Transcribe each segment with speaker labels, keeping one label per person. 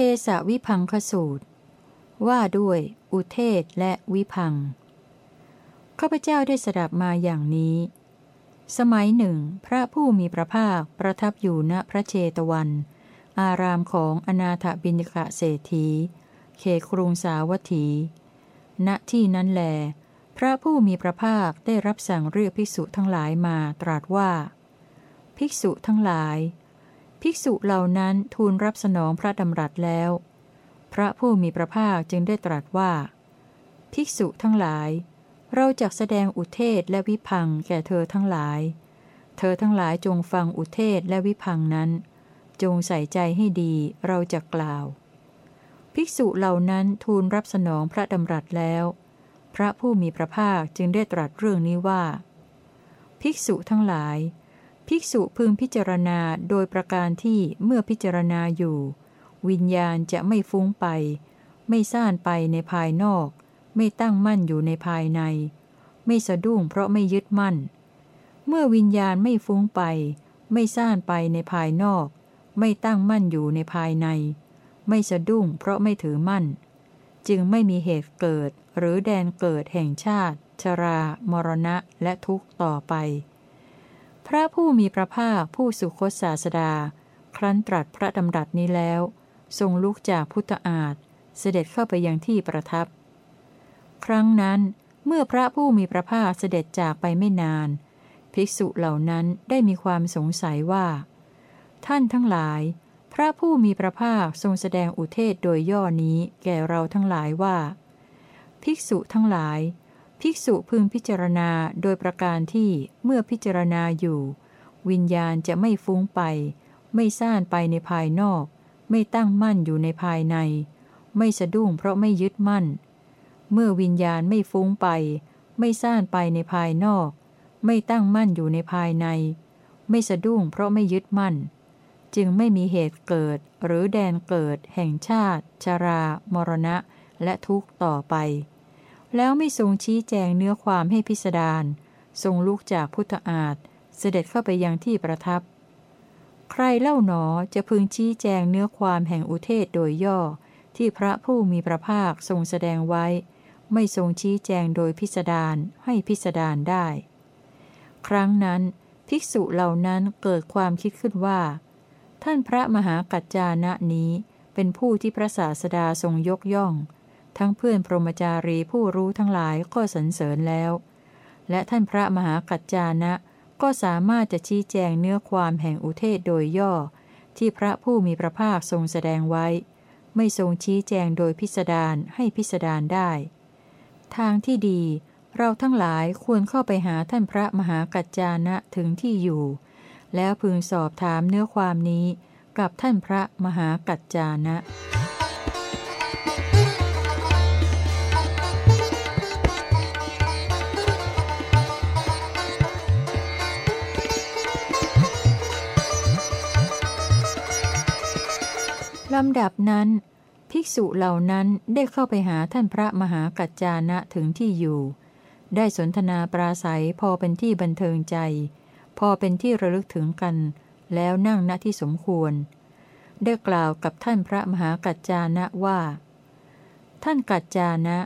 Speaker 1: เทสวิพังคสูตร ว่าด้วย อุเทศและวิพังข้าพเจ้าได้สดับมาอย่างนี้ สมัยหนึ่ง พระผู้มีพระภาคประทับอยู่ณพระเชตวัน อารามของอนาถบิณฑะเศรษฐี เขครุงสาวัตถี ณที่นั้นแล พระผู้มีพระภาคได้รับสั่งเรียกภิกษุทั้งหลายมาตรัสว่า ภิกษุทั้งหลาย ภิกษุเหล่านั้นทูลรับสนองพระดำรัสแล้ว พระผู้มีพระภาคจึงได้ตรัสว่า ภิกษุทั้งหลาย เราจะแสดงอุเทศและวิพังแก่เธอทั้งหลาย เธอทั้งหลายจงฟังอุเทศและวิพังนั้น จงใส่ใจให้ดีเราจะกล่าว ภิกษุเหล่านั้นทูลรับสนองพระดำรัสแล้ว พระผู้มีพระภาคจึงได้ตรัสเรื่องนี้ว่า ภิกษุทั้งหลาย ภิกษุพึงพิจารณาโดยประการที่เมื่อพิจารณาอยู่ วิญญาณจะไม่ฟุ้งไป ไม่ซ่านไปในภายนอก ไม่ตั้งมั่นอยู่ในภายใน ไม่สะดุ้งเพราะไม่ยึดมั่น เมื่อวิญญาณไม่ฟุ้งไป ไม่ซ่านไปในภายนอก ไม่ตั้งมั่นอยู่ในภายใน ไม่สะดุ้งเพราะไม่ถือมั่น จึงไม่มีเหตุเกิดหรือแดนเกิดแห่งชาติ ชรา มรณะและทุกข์ต่อไป พระผู้มีพระภาคผู้สุคตศาสดา ครั้นตรัสพระดำรัสนี้แล้ว ทรงลุกจากพุทธอาฏเสด็จเข้าไปยังที่ประทับ ครั้งนั้นเมื่อพระผู้มีพระภาคเสด็จจากไปไม่นาน ภิกษุเหล่านั้นได้มีความสงสัยว่า ท่านทั้งหลาย พระผู้มีพระภาคทรงแสดงอุเทศโดยย่อนี้แก่เราทั้งหลายว่า ภิกษุทั้งหลาย ภิกษุพึงพิจารณาโดยประการที่เมื่อพิจารณาอยู่ วิญญาณจะไม่ฟุ้งไป ไม่ซ่านไปในภายนอก ไม่ตั้งมั่นอยู่ในภายใน ไม่สะดุ้งเพราะไม่ยึดมั่น เมื่อวิญญาณไม่ฟุ้งไป ไม่ซ่านไปในภายนอก ไม่ตั้งมั่นอยู่ในภายใน ไม่สะดุ้งเพราะไม่ยึดมั่น จึงไม่มีเหตุเกิดหรือแดนเกิด แห่งชาติ ชรา มรณะ และทุกข์ต่อไป แล้วไม่ทรงชี้แจงเนื้อความให้พิสดารทรงลุกจากพุทธอาฏเสด็จเข้าไปยังที่ประทับ ใครเล่าหนอจะพึงชี้แจงเนื้อความแห่งอุเทศโดยย่อ ที่พระผู้มีพระภาคทรงแสดงไว้ ไม่ทรงชี้แจงโดยพิสดารให้พิสดารได้ ครั้งนั้น ภิกษุเหล่านั้นเกิดความคิดขึ้นว่า ท่านพระมหากัจจานะนี้เป็นผู้ที่พระศาสดาทรงยกย่อง ทั้งเพื่อนพรหมจารีผู้รู้ทั้งหลายก็สรรเสริญแล้ว และท่านพระมหากัจจานะ ก็สามารถจะชี้แจงเนื้อความแห่งอุเทศโดยย่อ ที่พระผู้มีพระภาคทรงแสดงไว้ ไม่ทรงชี้แจงโดยพิสดารให้พิสดารได้ ทางที่ดี เราทั้งหลายควรเข้าไปหาท่านพระมหากัจจานะถึงที่อยู่ แล้วพึงสอบถามเนื้อความนี้กับท่านพระมหากัจจานะ ลำดับนั้น ภิกษุเหล่านั้นได้เข้าไปหาท่านพระมหากัจจานะถึงที่อยู่ ได้สนทนาปราศัยพอเป็นที่บันเทิงใจ พอเป็นที่ระลึกถึงกัน แล้วนั่งณที่สมควร ได้กล่าวกับท่านพระมหากัจจานะว่า ท่านกัจจานะ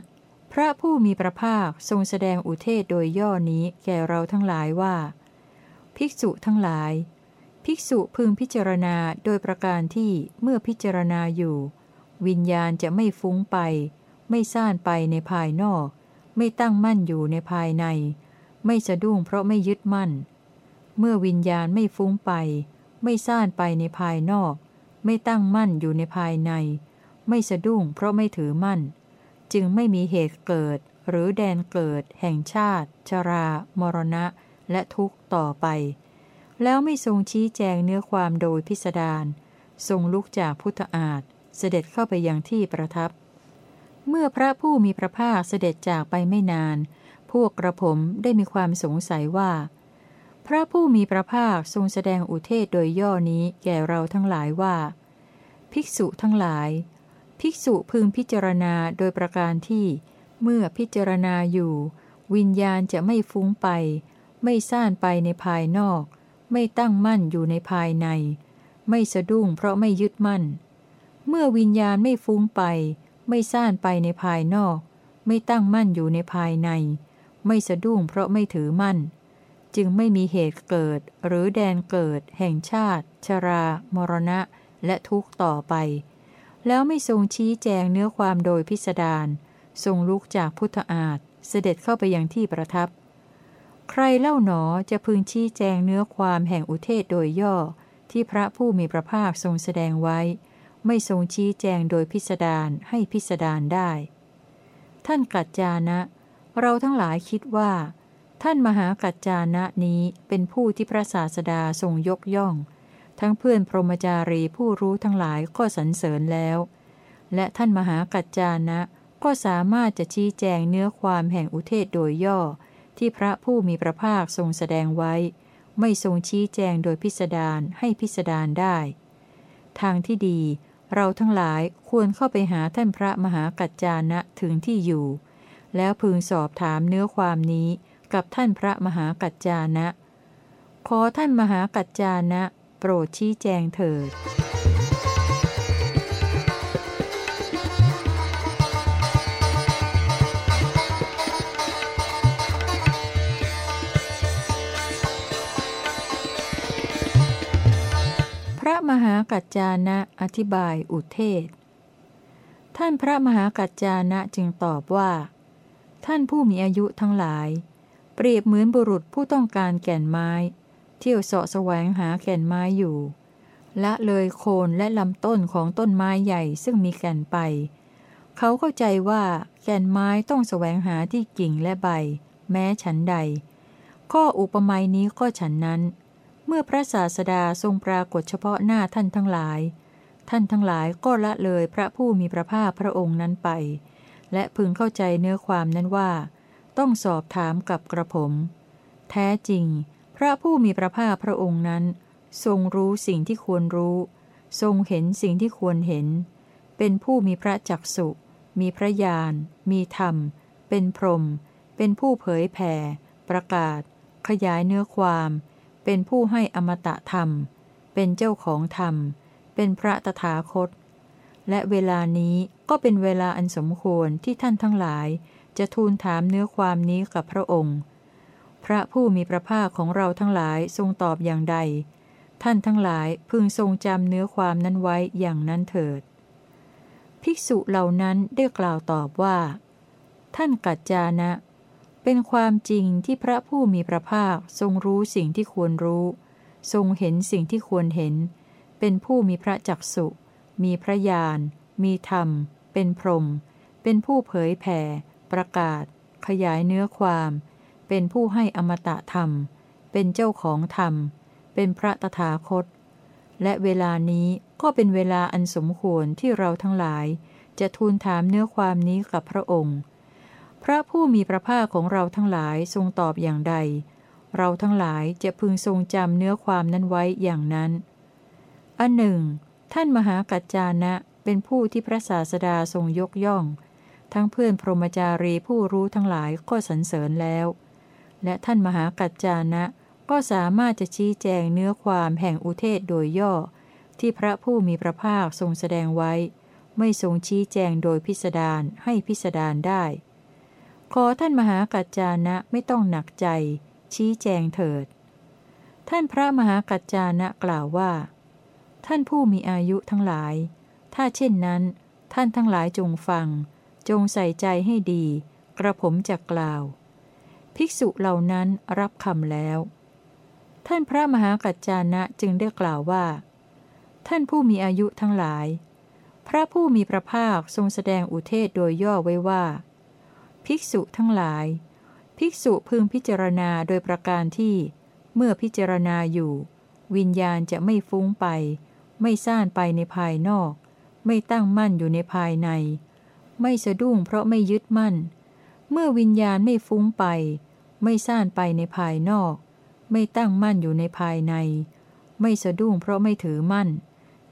Speaker 1: พระผู้มีพระภาคทรงแสดงอุเทศโดยย่อนี้แก่เราทั้งหลายว่า ภิกษุทั้งหลาย ภิกษุพึงพิจารณาโดยประการที่เมื่อพิจารณาอยู่ วิญญาณจะไม่ฟุ้งไป ไม่ซ่านไปในภายนอก ไม่ตั้งมั่นอยู่ในภายใน ไม่สะดุ้งเพราะไม่ยึดมั่น เมื่อวิญญาณไม่ฟุ้งไป ไม่ซ่านไปในภายนอก ไม่ตั้งมั่นอยู่ในภายใน ไม่สะดุ้งเพราะไม่ถือมั่น จึงไม่มีเหตุเกิดหรือแดนเกิด แห่งชาติ ชรา มรณะ และทุกข์ต่อไป แล้วไม่ทรงชี้แจงเนื้อความโดยพิสดารทรงลุกจากพุทธอาฏเสด็จเข้าไปยังที่ประทับ เมื่อพระผู้มีพระภาคเสด็จจากไปไม่นาน พวกกระผมได้มีความสงสัยว่า พระผู้มีพระภาคทรงแสดงอุเทศโดยย่อนี้แก่เราทั้งหลายว่า ภิกษุทั้งหลาย ภิกษุพึงพิจารณาโดยประการที่ เมื่อพิจารณาอยู่ วิญญาณจะไม่ฟุ้งไป ไม่ซ่านไปในภายนอก ไม่ตั้งมั่นอยู่ในภายใน ไม่สะดุ้งเพราะไม่ยึดมั่น เมื่อวิญญาณไม่ฟุ้งไป ไม่ซ่านไปในภายนอก ไม่ตั้งมั่นอยู่ในภายใน ไม่สะดุ้งเพราะไม่ถือมั่น จึงไม่มีเหตุเกิดหรือแดนเกิด แห่งชาติ ชรา มรณะ และทุกข์ต่อไป แล้วไม่ทรงชี้แจงเนื้อความโดยพิสดารทรงลุกจากพุทธอาฏเสด็จเข้าไปยังที่ประทับ ใครเล่าหนอจะพึงชี้แจงเนื้อความแห่งอุเทศโดยย่อ ที่พระผู้มีพระภาคทรงแสดงไว้ ไม่ทรงชี้แจงโดยพิสดารให้พิสดารได้ ท่านกัจจานะ เราทั้งหลายคิดว่า ท่านมหากัจจานะนี้เป็นผู้ที่พระศาสดาทรงยกย่อง ทั้งเพื่อนพรหมจารีผู้รู้ทั้งหลายก็สรรเสริญแล้ว และท่านมหากัจจานะก็สามารถจะชี้แจงเนื้อความแห่งอุเทศโดยย่อ ที่พระผู้มีพระภาคทรงแสดงไว้ ไม่ทรงชี้แจงโดยพิสดารให้พิสดารได้ ทางที่ดีเราทั้งหลายควรเข้าไปหาท่านพระมหากัจจานะถึงที่อยู่ แล้วพึงสอบถามเนื้อความนี้กับท่านพระมหากัจจานะ ขอท่านมหากัจจานะ โปรดชี้แจงเถิด กัจจานะอธิบายอุเทศ ท่านพระมหากัจจานะจึงตอบว่า ท่านผู้มีอายุทั้งหลาย เปรียบเหมือนบุรุษผู้ต้องการแก่นไม้ เที่ยวเสาะแสวงหาแก่นไม้อยู่ละเลยโคนและลำต้นของต้นไม้ใหญ่ซึ่งมีแก่นไป เขาเข้าใจว่าแก่นไม้ต้องแสวงหาที่กิ่งและใบ แม้ฉันใด ข้ออุปมานี้ก็ฉันนั้น มื่อพระศาสดาทรงปรากฏเฉพาะหน้าท่านทั้งหลาย ท่านทั้งหลายก็ละเลยพระผู้มีพระภาคพระองค์นั้นไป และพึงเข้าใจเนื้อความนั้นว่า ต้องสอบถามกับกระผม แท้จริง พระผู้มีพระภาคพระองค์นั้น ทรงรู้สิ่งที่ควรรู้ ทรงเห็นสิ่งที่ควรเห็น เป็นผู้มีพระจักสุมีพระญาณ มีธรรม เป็นพรหม เป็นผู้เผยแผ่ ประกาศ ขยายเนื้อความ เป็นผู้ให้อมตะธรรม เป็นเจ้าของธรรม เป็นพระตถาคต และเวลานี้ก็เป็นเวลาอันสมควรที่ท่านทั้งหลาย จะทูลถามเนื้อความนี้กับพระองค์ พระผู้มีพระภาคของเราทั้งหลายทรงตอบอย่างใด ท่านทั้งหลายพึงทรงจำเนื้อความนั้นไว้อย่างนั้นเถิด ภิกษุเหล่านั้นได้กล่าวตอบว่า ท่านกัจจานะ เป็นความจริงที่พระผู้มีพระภาคทรงรู้สิ่งที่ควรรู้ ทรงเห็นสิ่งที่ควรเห็น เป็นผู้มีพระจักสุมีพระญาณ มีธรรม เป็นพรหม เป็นผู้เผยแผ่ ประกาศ ขยายเนื้อความ เป็นผู้ให้อมตะธรรม เป็นเจ้าของธรรม เป็นพระตถาคต และเวลานี้ก็เป็นเวลาอันสมควรที่เราทั้งหลาย จะทูลถามเนื้อความนี้กับพระองค์ พระผู้มีพระภาคของเราทั้งหลายทรงตอบอย่างใด เราทั้งหลายจะพึงทรงจำเนื้อความนั้นไว้อย่างนั้น อันหนึ่ง ท่านมหากัจจานะเป็นผู้ที่พระศาสดาทรงยกย่อง ทั้งเพื่อนพรหมจารีผู้รู้ทั้งหลายก็สรรเสริญแล้ว และท่านมหากัจจานะก็สามารถจะชี้แจงเนื้อความแห่งอุเทศโดยย่อ ที่พระผู้มีพระภาคทรงแสดงไว้ ไม่ทรงชี้แจงโดยพิสดารให้พิสดารได้ ขอท่านมหากัจจานะไม่ต้องหนักใจ ชี้แจงเถิด ท่านพระมหากัจจานะกล่าวว่า ท่านผู้มีอายุทั้งหลาย ถ้าเช่นนั้น ท่านทั้งหลายจงฟัง จงใส่ใจให้ดี กระผมจะกล่าว ภิกษุเหล่านั้นรับคำแล้ว ท่านพระมหากัจจานะจึงได้กล่าวว่า ท่านผู้มีอายุทั้งหลาย พระผู้มีพระภาคทรงแสดงอุเทศโดยย่อไว้ว่า ภิกษุทั้งหลาย ภิกษุพึงพิจารณาโดยประการที่ เมื่อพิจารณาอยู่ วิญญาณจะไม่ฟุ้งไป ไม่ซ่านไปในภายนอก ไม่ตั้งมั่นอยู่ในภายใน ไม่สะดุ้งเพราะไม่ยึดมั่น เมื่อวิญญาณไม่ฟุ้งไป ไม่ซ่านไปในภายนอก ไม่ตั้งมั่นอยู่ในภายใน ไม่สะดุ้งเพราะไม่ถือมั่น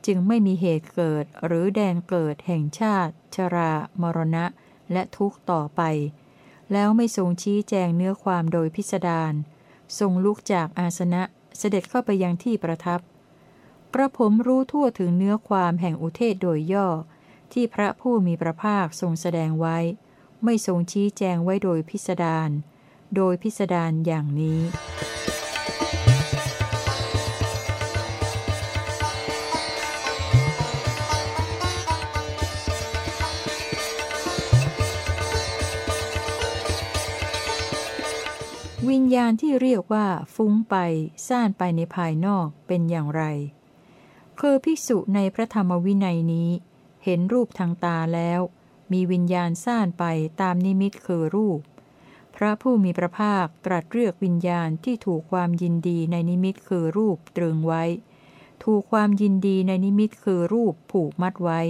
Speaker 1: จึงไม่มีเหตุเกิดหรือแดนเกิดแห่งชาติ ชรา มรณะ และทุกข์ต่อไป แล้วไม่ทรงชี้แจงเนื้อความโดยพิสดารทรงลุกจากอาสนะเสด็จเข้าไปยังที่ประทับ กระผมรู้ทั่วถึงเนื้อความแห่งอุเทศโดยย่อ ที่พระผู้มีพระภาคทรงแสดงไว้ ไม่ทรงชี้แจงไว้โดยพิสดารโดยพิสดารอย่างนี้ วิญญาณที่เรียกว่า ฟุ้งไป ซ่านไปในภายนอกเป็นอย่างไร คือภิกษุในพระธรรมวินัยนี้ เห็นรูปทางตาแล้ว มีวิญญาณซ่านไปตามนิมิตคือรูป พระผู้มีพระภาคตรัสเรียกวิญญาณที่ถูกความยินดีในนิมิตคือรูปตรึงไว้ ถูกความยินดีในนิมิตคือรูปผูกมัดไว้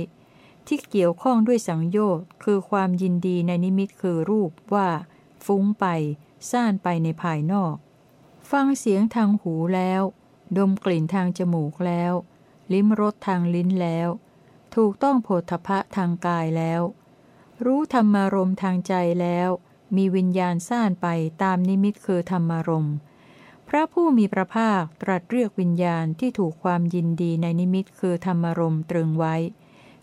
Speaker 1: ที่เกี่ยวข้องด้วยสังโยชน์คือความยินดีในนิมิตคือรูปว่า ฟุ้งไป ซ่านไปในภายนอก ฟังเสียงทางหูแล้ว ดมกลิ่นทางจมูกแล้ว ลิ้มรสทางลิ้นแล้ว ถูกต้องโผฏฐะทางกายแล้ว รู้ธรรมารมทางใจแล้ว มีวิญญาณซ่านไปตามนิมิตคือธรรมารมพระผู้มีพระภาคตรัสเรียกวิญญาณที่ถูกความยินดีในนิมิตคือธรรมารมตรึงไว้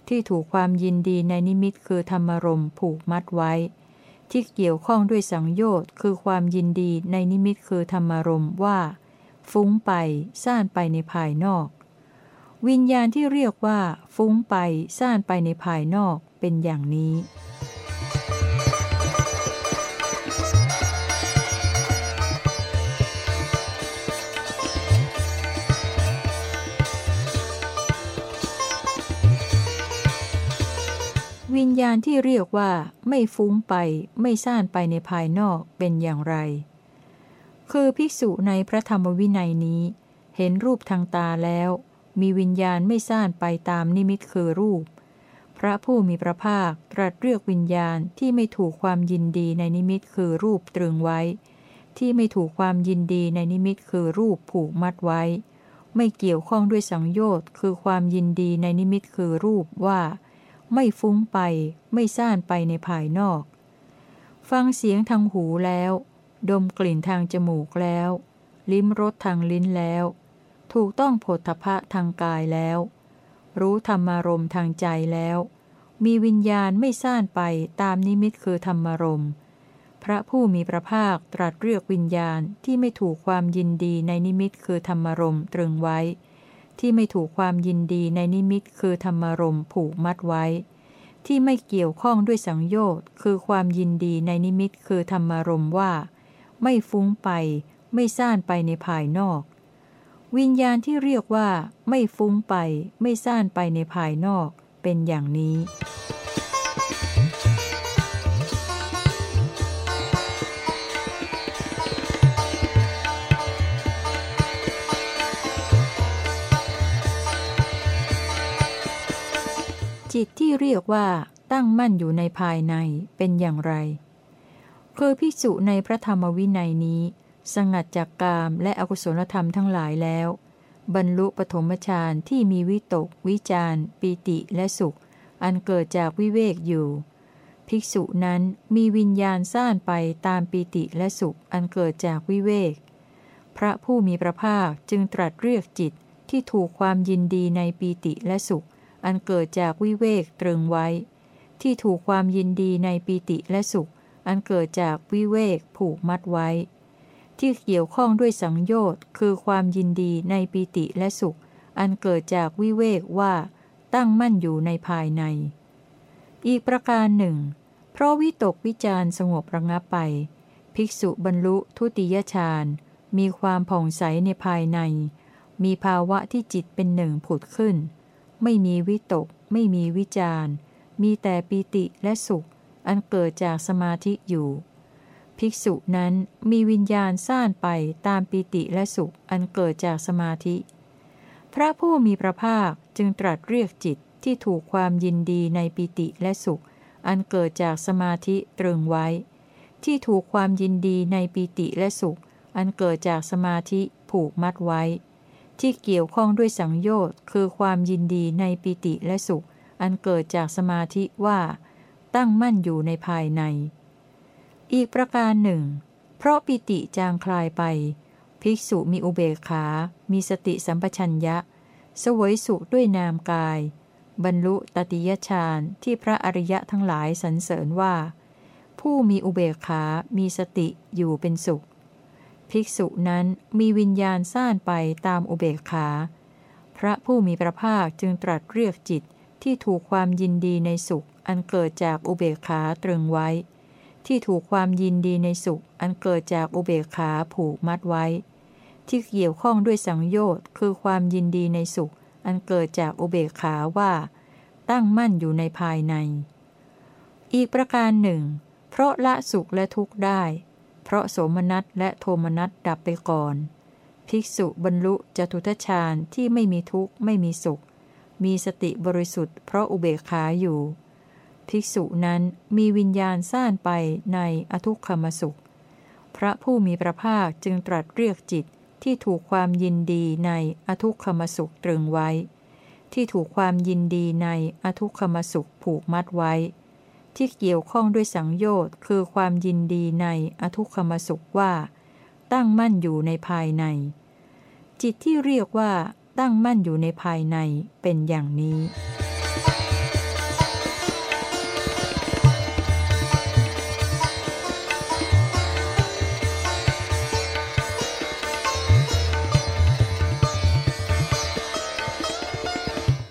Speaker 1: ที่ถูกความยินดีในนิมิตคือธรรมารมผูกมัดไว้ ที่เกี่ยวข้องด้วยสังโยชน์คือความยินดีในนิมิตคือธรรมารมว่า ฟุ้งไปซ่านไปในภายนอก วิญญาณที่เรียกว่า ฟุ้งไปซ่านไปในภายนอกเป็นอย่างนี้ วิญญาณที่เรียกว่าไม่ฟุ้งไปไม่ซ่านไปในภายนอกเป็นอย่างไร คือภิกษุในพระธรรมวินัยนี้ เห็นรูปทางตาแล้ว มีวิญญาณไม่ซ่านไปตามนิมิตคือรูป พระผู้มีพระภาคตรัสเรียกวิญญาณที่ไม่ถูกความยินดีในนิมิตคือรูปตรึงไว้ ที่ไม่ถูกความยินดีในนิมิตคือรูปผูกมัดไว้ ไม่เกี่ยวข้องด้วยสังโยชน์คือความยินดีในนิมิตคือรูปว่า ไม่ฟุ้งไปไม่ซ่านไปในภายนอก ฟังเสียงทางหูแล้ว ดมกลิ่นทางจมูกแล้ว ลิ้มรสทางลิ้นแล้ว ถูกต้องผลทพะทางกายแล้ว รู้ธรรมารมทางใจแล้ว มีวิญญาณไม่ซ่านไปตามนิมิตคือธรรมารมพระผู้มีพระภาคตรัสเรียกวิญญาณที่ไม่ถูกความยินดีในนิมิตคือธรรมารมตรึงไว้ ที่ไม่ถูกความยินดีในนิมิตคือธรรมรมผูกมัดไว้ ที่ไม่เกี่ยวข้องด้วยสังโยชน์คือความยินดีในนิมิตคือธรรมรมว่า ไม่ฟุ้งไปไม่ซ่านไปในภายนอก วิญญาณที่เรียกว่า ไม่ฟุ้งไป ไม่ซ่านไปในภายนอก เป็นอย่างนี้ จิตที่เรียกว่าตั้งมั่นอยู่ในภายในเป็นอย่างไร คือพิสุในพระธรรมวินัยนี้ สงัดจากกามและอกุศลธรรมทั้งหลายแล้ว บรรลุปฐมฌานที่มีวิตก วิจารปีติและสุข อันเกิดจากวิเวกอยู่ ภิกษุนั้นมีวิญญาณซ่านไปตามปีติและสุขอันเกิดจากวิเวก พระผู้มีพระภาคจึงตรัสเรียกจิตที่ถูกความยินดีในปีติและสุข อันเกิดจากวิเวกตรึงไว้ ที่ถูกความยินดีในปีติและสุข อันเกิดจากวิเวกผูกมัดไว้ ที่เกี่ยวข้องด้วยสังโยชน์คือความยินดีในปีติและสุข อันเกิดจากวิเวกว่า ตั้งมั่นอยู่ในภายใน อีกประการหนึ่ง เพราะวิตกวิจารสงบระงับไป ภิกษุบรรลุทุติยฌานมีความผ่องใสในภายใน มีภาวะที่จิตเป็นหนึ่งผุดขึ้น ไม่มีวิตก ไม่มีวิจารมีแต่ปิติและสุข อันเกิดจากสมาธิอยู่ ภิกษุนั้นมีวิญญาณซ่านไปตามปิติและสุข อันเกิดจากสมาธิ พระผู้มีพระภาคจึงตรัสเรียกจิตที่ถูกความยินดีในปิติและสุข อันเกิดจากสมาธิตรึงไว้ ที่ถูกความยินดีในปิติและสุข อันเกิดจากสมาธิผูกมัดไว้ ที่เกี่ยวข้องด้วยสังโยชน์คือความยินดีในปิติและสุข อันเกิดจากสมาธิว่า ตั้งมั่นอยู่ในภายใน อีกประการหนึ่ง เพราะปิติจางคลายไป ภิกษุมีอุเบกขา มีสติสัมปชัญญะ สวยสุขด้วยนามกาย บรรลุตติยฌานที่พระอริยะทั้งหลายสรรเสริญว่า ผู้มีอุเบกขา มีสติอยู่เป็นสุข ภิกษุนั้นมีวิญญาณซ่านไปตามอุเบกขา พระผู้มีพระภาคจึงตรัสเรียกจิตที่ถูกความยินดีในสุข อันเกิดจากอุเบกขาตรึงไว้ ที่ถูกความยินดีในสุข อันเกิดจากอุเบกขาผูกมัดไว้ ที่เกี่ยวข้องด้วยสังโยชน์คือความยินดีในสุข อันเกิดจากอุเบกขาว่า ตั้งมั่นอยู่ในภายใน อีกประการหนึ่ง เพราะละสุขและทุกข์ได้ เพราะโสมนัสและโทมนัสดับไปก่อน ภิกษุบรรลุจตุทชาญที่ไม่มีทุกข์ไม่มีสุข มีสติบริสุทธิ์เพราะอุเบกขาอยู่ ภิกษุนั้นมีวิญญาณซ่านไปในอทุกขมสุข พระผู้มีพระภาคจึงตรัสเรียกจิตที่ถูกความยินดีในอทุกขมสุขตรึงไว้ ที่ถูกความยินดีในอทุกขมสุขผูกมัดไว้ ที่เกี่ยวข้องด้วยสังโยชน์คือความยินดีในอทุกขมสุขว่า ตั้งมั่นอยู่ในภายใน จิตที่เรียกว่าตั้งมั่นอยู่ในภายในเป็นอย่างนี้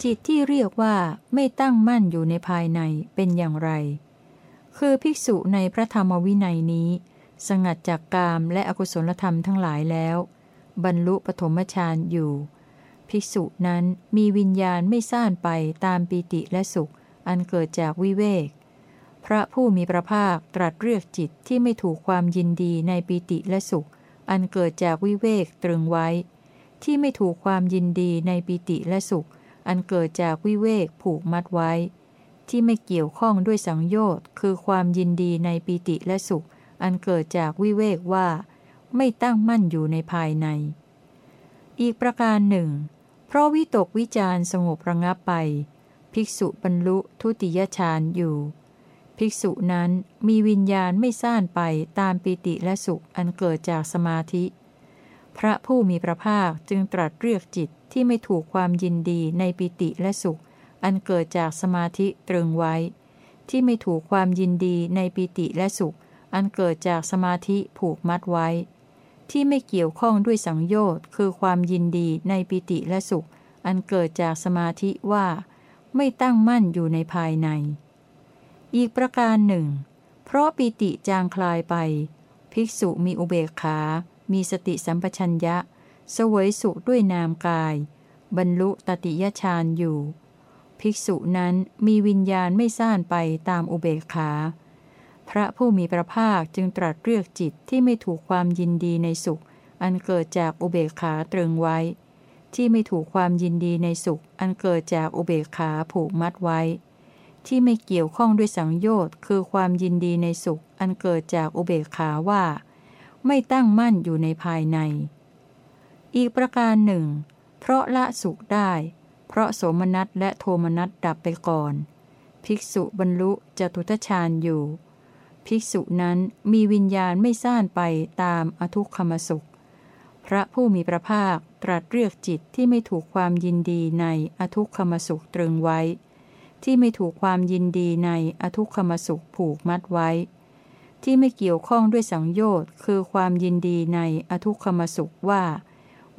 Speaker 1: จิตที่เรียกว่าไม่ตั้งมั่นอยู่ในภายในเป็นอย่างไร คือภิกษุในพระธรรมวินัยนี้ สงัดจากกามและอกุศลธรรมทั้งหลายแล้ว บรรลุปฐมฌานอยู่ ภิกษุนั้นมีวิญญาณไม่ซ่านไปตามปีติและสุข อันเกิดจากวิเวก พระผู้มีพระภาคตรัสเรียกจิตที่ไม่ถูกความยินดีในปีติและสุข อันเกิดจากวิเวกตรึงไว้ ที่ไม่ถูกความยินดีในปีติและสุข อันเกิดจากวิเวกผูกมัดไว้ ที่ไม่เกี่ยวข้องด้วยสังโยชน์ คือความยินดีในปีติและสุข อันเกิดจากวิเวกว่า ไม่ตั้งมั่นอยู่ในภายใน อีกประการหนึ่ง เพราะวิตกวิจารสงบระงับไป ภิกษุบรรลุทุติยฌานอยู่ ภิกษุนั้นมีวิญญาณไม่ซ่านไปตามปิติและสุขอันเกิดจากสมาธิ พระผู้มีพระภาคจึงตรัสเรียกจิตที่ไม่ถูกความยินดีในปิติและสุข อันเกิดจากสมาธิตรึงไว้ ที่ไม่ถูกความยินดีในปิติและสุข อันเกิดจากสมาธิผูกมัดไว้ ที่ไม่เกี่ยวข้องด้วยสังโยชน์คือความยินดีในปิติและสุข อันเกิดจากสมาธิว่า ไม่ตั้งมั่นอยู่ในภายใน อีกประการหนึ่ง เพราะปิติจางคลายไป ภิกษุมีอุเบกขา มีสติสัมปชัญญะสวยสุขด้วยนามกาย บรรลุตติยฌานอยู่ ภิกษุนั้นมีวิญญาณไม่ซ่านไปตามอุเบกขา พระผู้มีพระภาคจึงตรัสเรียกจิตที่ไม่ถูกความยินดีในสุข อันเกิดจากอุเบกขาตรึงไว้ ที่ไม่ถูกความยินดีในสุข อันเกิดจากอุเบกขาผูกมัดไว้ ที่ไม่เกี่ยวข้องด้วยสังโยชน์คือความยินดีในสุข อันเกิดจากอุเบกขาว่า ไม่ตั้งมั่นอยู่ในภายใน อีกประการหนึ่ง เพราะละสุขได้ เพราะโสมนัสและโทมนัสดับไปก่อน ภิกษุบรรลุจตุทชาญอยู่ ภิกษุนั้นมีวิญญาณไม่ซ่านไปตามอทุกขมสุข พระผู้มีพระภาคตรัสเรียกจิตที่ไม่ถูกความยินดีในอทุกขมสุขตรึงไว้ ที่ไม่ถูกความยินดีในอทุกขมสุขผูกมัดไว้ ที่ไม่เกี่ยวข้องด้วยสังโยชน์ คือความยินดีในอทุกขมสุขว่า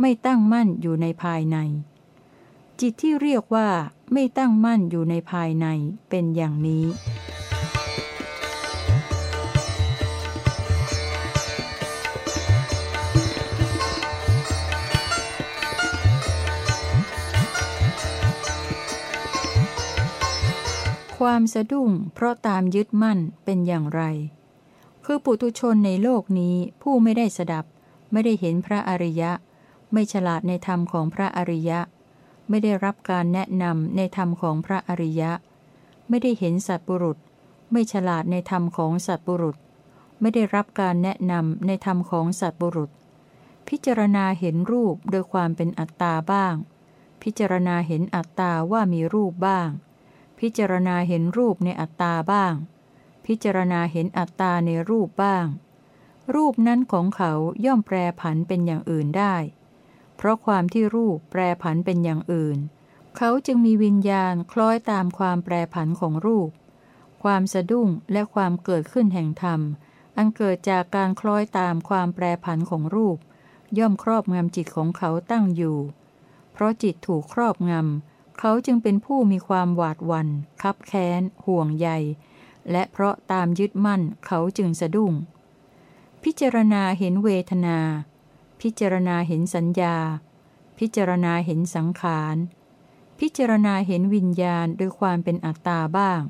Speaker 1: ไม่ตั้งมั่นอยู่ในภายใน จิตที่เรียกว่าไม่ตั้งมั่นอยู่ในภายในเป็นอย่างนี้ ความสะดุ้งเพราะตามยึดมั่นเป็นอย่างไร คือปุถุชนในโลกนี้ผู้ไม่ได้สดับ ไม่ได้เห็นพระอริยะ ไม่ฉลาดในธรรมของพระอริยะ ไม่ได้รับการแนะนำในธรรมของพระอริยะ ไม่ได้เห็นสัตบุรุษ ไม่ฉลาดในธรรมของสัตบุรุษ ไม่ได้รับการแนะนำในธรรมของสัตบุรุษ พิจารณาเห็นรูปโดยความเป็นอัตตาบ้าง พิจารณาเห็นอัตตาว่ามีรูปบ้าง พิจารณาเห็นรูปในอัตตาบ้าง พิจารณาเห็นอัตตาในรูปบ้าง รูปนั้นของเขาย่อมแปรผันเป็นอย่างอื่นได้ เพราะความที่รูปแปรผันเป็นอย่างอื่น เขาจึงมีวิญญาณคล้อยตามความแปรผันของรูป ความสะดุ้งและความเกิดขึ้นแห่งธรรม อันเกิดจากการคล้อยตามความแปรผันของรูป ย่อมครอบงำจิตของเขาตั้งอยู่ เพราะจิตถูกครอบงำเขาจึงเป็นผู้มีความหวาดหวั่นคับแค้น ห่วงใย และเพราะตามยึดมั่นเขาจึงสะดุ้ง พิจารณาเห็นเวทนา พิจารณาเห็นสัญญา พิจารณาเห็นสังขาร พิจารณาเห็นวิญญาณโดยความเป็นอัตตาบ้าง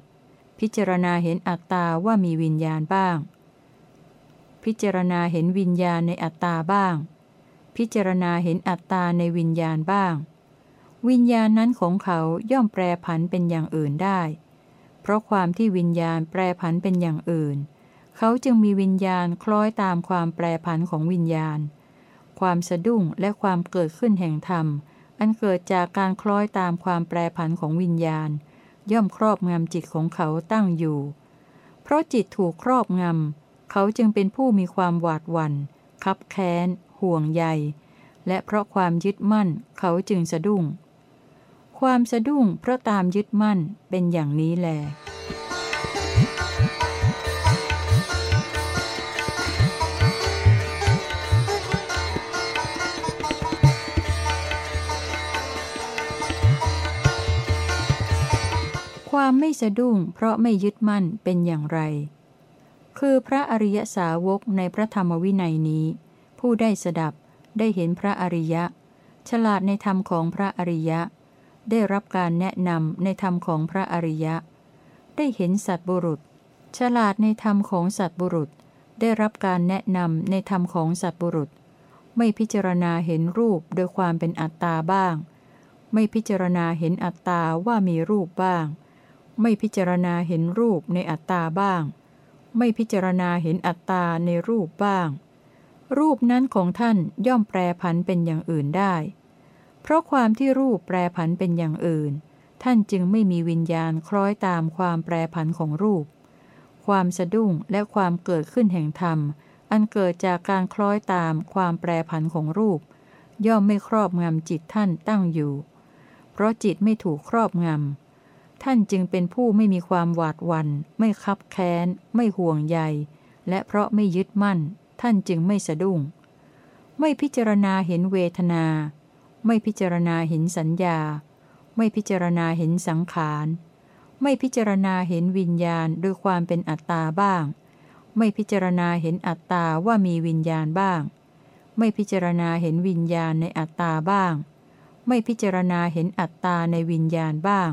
Speaker 1: พิจารณาเห็นอัตตาว่ามีวิญญาณบ้าง พิจารณาเห็นวิญญาณในอัตตาบ้าง พิจารณาเห็นอัตตาในวิญญาณบ้าง วิญญาณนั้นของเขาย่อมแปรผันเป็นอย่างอื่นได้ ราะความที่วิญญาณแปรผันเป็นอย่างอื่น เขาจึงมีวิญญาณคล้อยตามความแปรผันของวิญญาณ ความสะดุ้งและความเกิดขึ้นแห่งธรรม อันเกิดจากการคล้อยตามความแปรผันของวิญญาณ ย่อมครอบงำจิตของเขาตั้งอยู่ เพราะจิตถูกครอบงำ เขาจึงเป็นผู้มีความหวาดหวัน่น คับแค้น ห่วงใย และเพราะความยึดมั่น เขาจึงสะดุ้ง ความสะดุ้งเพราะตามยึดมั่นเป็นอย่างนี้แล ความไม่สะดุ้งเพราะไม่ยึดมั่นเป็นอย่างไร คือพระอริยสาวกในพระธรรมวินัยนี้ ผู้ได้สดับได้เห็นพระอริยะ ฉลาดในธรรมของพระอริยะ ได้รับการแนะนำในธรรมของพระอริยะ ได้เห็นสัตบุรุษ ฉลาดในธรรมของสัตบุรุษ ได้รับการแนะนำในธรรมของสัตบุรุษ ไม่พิจารณาเห็นรูปโดยความเป็นอัตตาบ้าง ไม่พิจารณาเห็นอัตตาว่ามีรูปบ้าง ไม่พิจารณาเห็นรูปในอัตตาบ้าง ไม่พิจารณาเห็นอัตตาในรูปบ้าง รูปนั้นของท่านย่อมแปรผันเป็นอย่างอื่นได้ เพราะความที่รูปแปรผันเป็นอย่างอื่น ท่านจึงไม่มีวิญญาณคล้อยตามความแปรผันของรูป ความสะดุ้งและความเกิดขึ้นแห่งธรรม อันเกิดจากการคล้อยตามความแปรผันของรูป ย่อมไม่ครอบงำจิตท่านตั้งอยู่ เพราะจิตไม่ถูกครอบงำ ท่านจึงเป็นผู้ไม่มีความหวาดหวั่นไม่คับแค้น ไม่ห่วงใย และเพราะไม่ยึดมั่น ท่านจึงไม่สะดุ้ง ไม่พิจารณาเห็นเวทนา ไม่พิจารณาเห็นสัญญา ไม่พิจารณาเห็นสังขาร ไม่พิจารณาเห็นวิญญาณโดยความเป็นอัตตาบ้าง ไม่พิจารณาเห็นอัตตาว่ามีวิญญาณบ้าง ไม่พิจารณาเห็นวิญญาณในอัตตาบ้าง ไม่พิจารณาเห็นอัตตาในวิญญาณบ้าง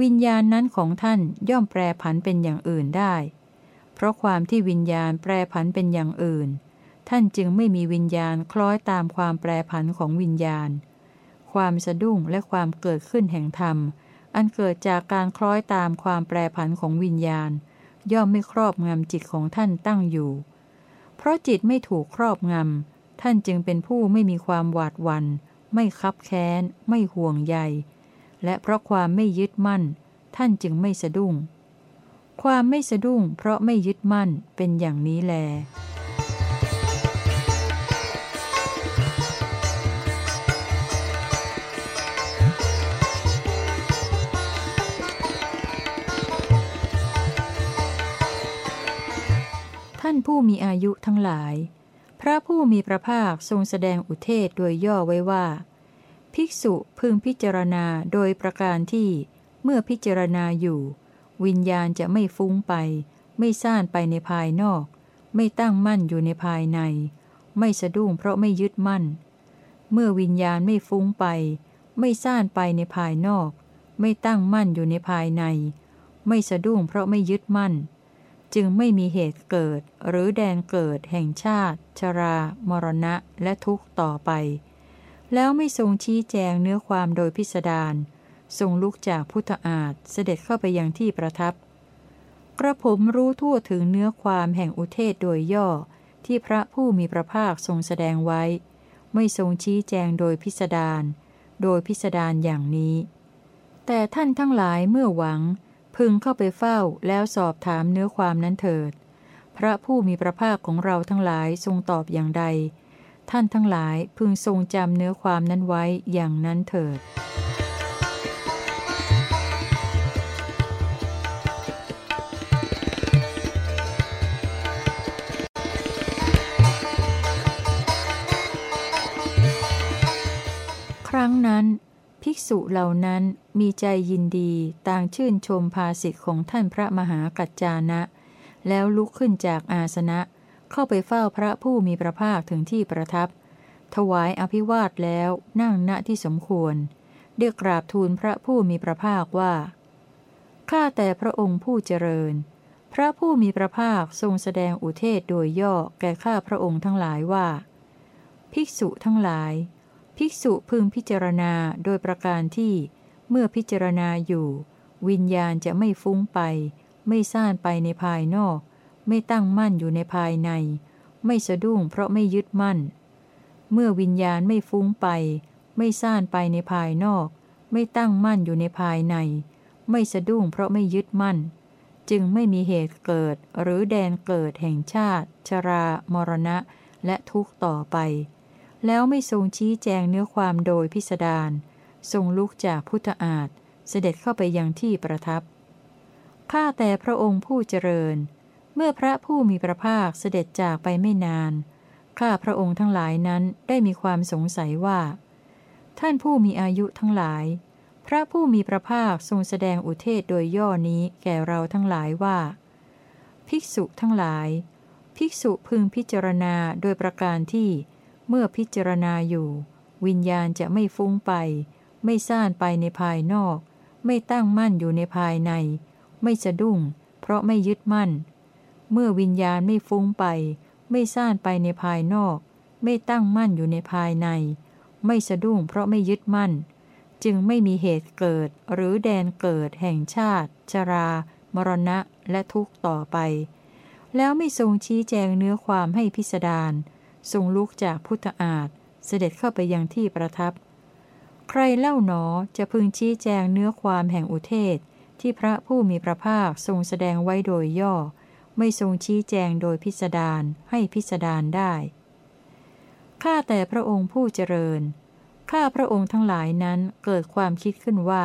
Speaker 1: วิญญาณนั้นของท่านย่อมแปรผันเป็นอย่างอื่นได้ เพราะความที่วิญญาณแปรผันเป็นอย่างอื่น ท่านจึงไม่มีวิญญาณคล้อยตามความแปรผันของวิญญาณ ความสะดุ้งและความเกิดขึ้นแห่งธรรม อันเกิดจากการคล้อยตามความแปรผันของวิญญาณ ย่อมไม่ครอบงำจิตของท่านตั้งอยู่ เพราะจิตไม่ถูกครอบงำ ท่านจึงเป็นผู้ไม่มีความหวาดหวั่นไม่คับแค้น ไม่ห่วงใย และเพราะความไม่ยึดมั่น ท่านจึงไม่สะดุ้ง ความไม่สะดุ้ง เพราะไม่ยึดมั่นเป็นอย่างนี้แลานผู้มีอายุทั้งหลาย พระผู้มีพระภาคทรงแสดงอุเทศโดยย่อไว้ว่า ภิกษุพึงพิจารณาโดยประการที่ เมื่อพิจารณาอยู่ วิญญาณจะไม่ฟุ้งไป ไม่ซ่านไปในภายนอก ไม่ตั้งมั่นอยู่ในภายใน ไม่สะดุ้งเพราะไม่ยึดมั่น เมื่อวิญญาณไม่ฟุ้งไป ไม่ซ่านไปในภายนอก ไม่ตั้งมั่นอยู่ในภายใน ไม่สะดุ้งเพราะไม่ยึดมั่น จึงไม่มีเหตุเกิดหรือแดนเกิดแห่งชาติ ชรา มรณะและทุกข์ต่อไป แล้วไม่ทรงชี้แจงเนื้อความโดยพิสดารทรงลุกจากพุทธอาฏเสด็จเข้าไปยังที่ประทับ กระผมรู้ทั่วถึงเนื้อความแห่งอุเทศโดยย่อที่พระผู้มีพระภาคทรงแสดงไว้ ไม่ทรงชี้แจงโดยพิสดารโดยพิสดารอย่างนี้ แต่ท่านทั้งหลายเมื่อหวัง พึงเข้าไปเฝ้าแล้วสอบถามเนื้อความนั้นเถิด พระผู้มีพระภาคของเราทั้งหลายทรงตอบอย่างใด ท่านทั้งหลายพึงทรงจำเนื้อความนั้นไว้อย่างนั้นเถิดครั้งนั้น ภิกษุเหล่านั้นมีใจยินดีต่างชื่นชมภาสิทธิ์ของท่านพระมหากัจจานะ แล้วลุกขึ้นจากอาสนะ เข้าไปเฝ้าพระผู้มีพระภาคถึงที่ประทับ ถวายอภิวาทแล้วนั่งณที่สมควร เรียกกราบทูลพระผู้มีพระภาคว่าข้าแต่พระองค์ผู้เจริญ พระผู้มีพระภาคทรงแสดงอุเทศโดยย่อแก่ข้าพระองค์ทั้งหลายว่า ภิกษุทั้งหลาย ภิกษุพึงพิจารณาโดยประการที่ เมื่อพิจารณาอยู่ วิญญาณจะไม่ฟุ้งไป ไม่ซ่านไปในภายนอก ไม่ตั้งมั่นอยู่ในภายใน ไม่สะดุ้งเพราะไม่ยึดมั่น เมื่อวิญญาณไม่ฟุ้งไป ไม่ซ่านไปในภายนอก ไม่ตั้งมั่นอยู่ในภายใน ไม่สะดุ้งเพราะไม่ยึดมั่น จึงไม่มีเหตุเกิดหรือแดนเกิดแห่งชาติ ชรา มรณะ และทุกข์ต่อไป แล้วไม่ทรงชี้แจงเนื้อความโดยพิสดารทรงลุกจากพุทธอาฏเสด็จเข้าไปยังที่ประทับ ข้าแต่พระองค์ผู้เจริญ เมื่อพระผู้มีพระภาคเสด็จจากไปไม่นาน ข้าพระองค์ทั้งหลายนั้นได้มีความสงสัยว่า ท่านผู้มีอายุทั้งหลาย พระผู้มีพระภาคทรงแสดงอุเทศโดยย่อนี้แก่เราทั้งหลายว่า ภิกษุทั้งหลาย ภิกษุพึงพิจารณาโดยประการที่ เมื่อพิจารณาอยู่ วิญญาณจะไม่ฟุ้งไป ไม่ซ่านไปในภายนอก ไม่ตั้งมั่นอยู่ในภายใน ไม่สะดุ้ง เพราะไม่ยึดมั่น เมื่อวิญญาณไม่ฟุ้งไป ไม่ซ่านไปในภายนอก ไม่ตั้งมั่นอยู่ในภายใน ไม่สะดุ้งเพราะไม่ยึดมั่น จึงไม่มีเหตุเกิดหรือแดนเกิดแห่งชาติ ชรา มรณะและทุกข์ต่อไป แล้วไม่ทรงชี้แจงเนื้อความให้พิสดาร ทรงลุกจากพุทธอาฏเสด็จเข้าไปยังที่ประทับ ใครเล่าหนอจะพึงชี้แจงเนื้อความแห่งอุเทศที่พระผู้มีพระภาคทรงแสดงไว้โดยย่อ ไม่ทรงชี้แจงโดยพิสดารให้พิสดารได้ ข้าแต่พระองค์ผู้เจริญ ข้าพระองค์ทั้งหลายนั้นเกิดความคิดขึ้นว่า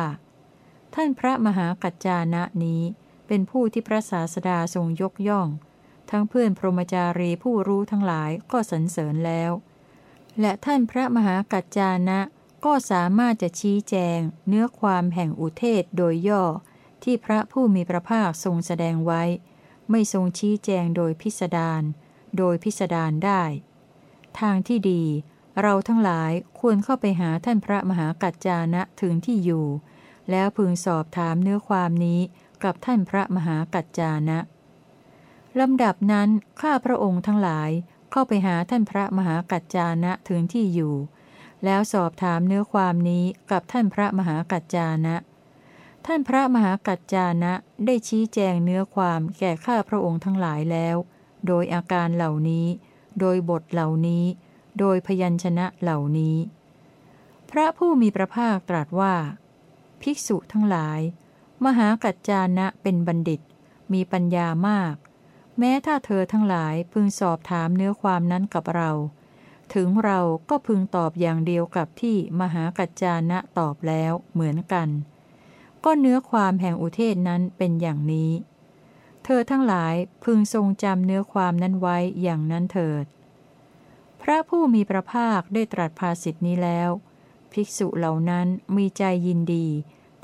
Speaker 1: ท่านพระมหากัจจานะนี้เป็นผู้ที่พระศาสดาทรงยกย่อง ทั้งเพื่อนพรหมจารีผู้รู้ทั้งหลายก็สรรเสริญแล้ว และท่านพระมหากัจจานะก็สามารถจะชี้แจง เนื้อความแห่งอุเทศโดยย่อ ที่พระผู้มีพระภาคทรงแสดงไว้ ไม่ทรงชี้แจงโดยพิสดารโดยพิสดารได้ ทางที่ดี เราทั้งหลายควรเข้าไปหาท่านพระมหากัจจานะถึงที่อยู่ แล้วพึงสอบถามเนื้อความนี้กับท่านพระมหากัจจานะ ลำดับนั้นข้าพระองค์ทั้งหลายเข้าไปหาท่านพระมหากัจจานะถึงที่อยู่ แล้วสอบถามเนื้อความนี้กับท่านพระมหากัจจานะ ท่านพระมหากัจจานะได้ชี้แจงเนื้อความแก่ข้าพระองค์ทั้งหลายแล้ว โดยอาการเหล่านี้ โดยบทเหล่านี้ โดยพยัญชนะเหล่านี้ พระผู้มีพระภาคตรัสว่า ภิกษุทั้งหลาย มหากัจจานะเป็นบัณฑิต มีปัญญามาก แม้ถ้าเธอทั้งหลายพึงสอบถามเนื้อความนั้นกับเรา ถึงเราก็พึงตอบอย่างเดียวกับที่มหากัจจานะตอบแล้วเหมือนกัน ก็เนื้อความแห่งอุเทศนั้นเป็นอย่างนี้ เธอทั้งหลายพึงทรงจำเนื้อความนั้นไว้อย่างนั้นเถิด พระผู้มีพระภาคได้ตรัสภาสิทธินี้แล้ว ภิกษุเหล่านั้นมีใจยินดี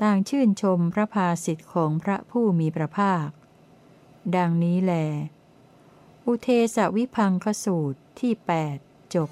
Speaker 1: ต่างชื่นชมพระภาสิทธิ์ของพระผู้มีพระภาค ดังนี้แล อุเทสวิพังคสูตรที่ 8 จบ